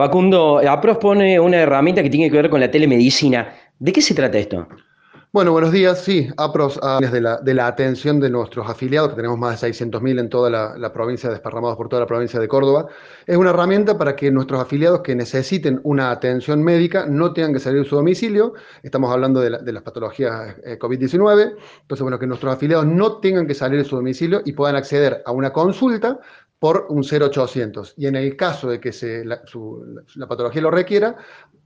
Facundo, APROS pone una herramienta que tiene que ver con la telemedicina. ¿De qué se trata esto? Bueno, buenos días. Sí, APROS ah, de la, de la atención de nuestros afiliados, que tenemos más de 600.000 en toda la, provincia, desparramados por toda la provincia de Córdoba. Es una herramienta para que nuestros afiliados que necesiten una atención médica no tengan que salir de su domicilio. Estamos hablando de, las patologías eh, COVID-19. Entonces, bueno, que nuestros afiliados no tengan que salir de su domicilio y puedan acceder a una consulta por un 0800. Y en el caso de que la, patología lo requiera,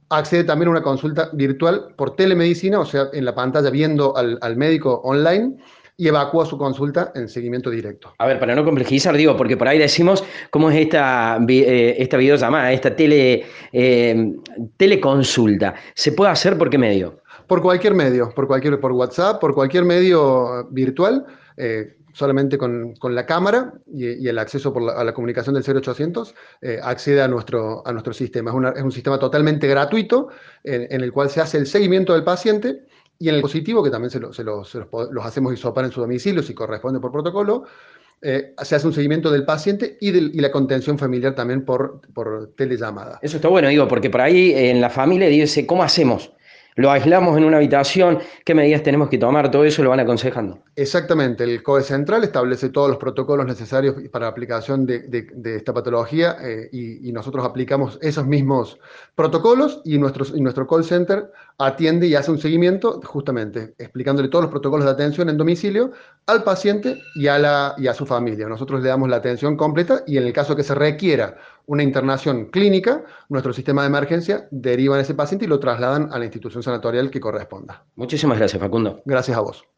accede también a una consulta virtual por telemedicina, o sea, en la pantalla viendo al, médico online y evacúa su consulta en seguimiento directo. A ver, para no complejizar, digo, porque por ahí decimos cómo es esta, eh, esta videollamada, esta tele, eh, teleconsulta. ¿Se puede hacer por qué medio? Por cualquier medio, por, cualquier, por WhatsApp, por cualquier medio virtual. Eh, solamente con, la cámara y, el acceso a la comunicación del 0800 eh, accede a nuestro, a nuestro sistema. Es, un sistema totalmente gratuito en, el cual se hace el seguimiento del paciente y en el dispositivo, que también se, los, hacemos isopar en su domicilio si corresponde por protocolo, eh, se hace un seguimiento del paciente y, y, la contención familiar también por, por telellamada. Eso está bueno, digo, porque por ahí en la familia dice, ¿cómo hacemos? Lo aislamos en una habitación, qué medidas tenemos que tomar, todo eso lo van aconsejando. Exactamente, el COE central establece todos los protocolos necesarios para la aplicación de, esta patología eh, y, nosotros aplicamos esos mismos protocolos y, nuestro call center atiende y hace un seguimiento justamente explicándole todos los protocolos de atención en domicilio al paciente y a, y a su familia. Nosotros le damos la atención completa y en el caso que se requiera una internación clínica, nuestro sistema de emergencia deriva a ese paciente y lo trasladan a la institución sanatorial que corresponda. Muchísimas gracias, Facundo. Gracias a vos.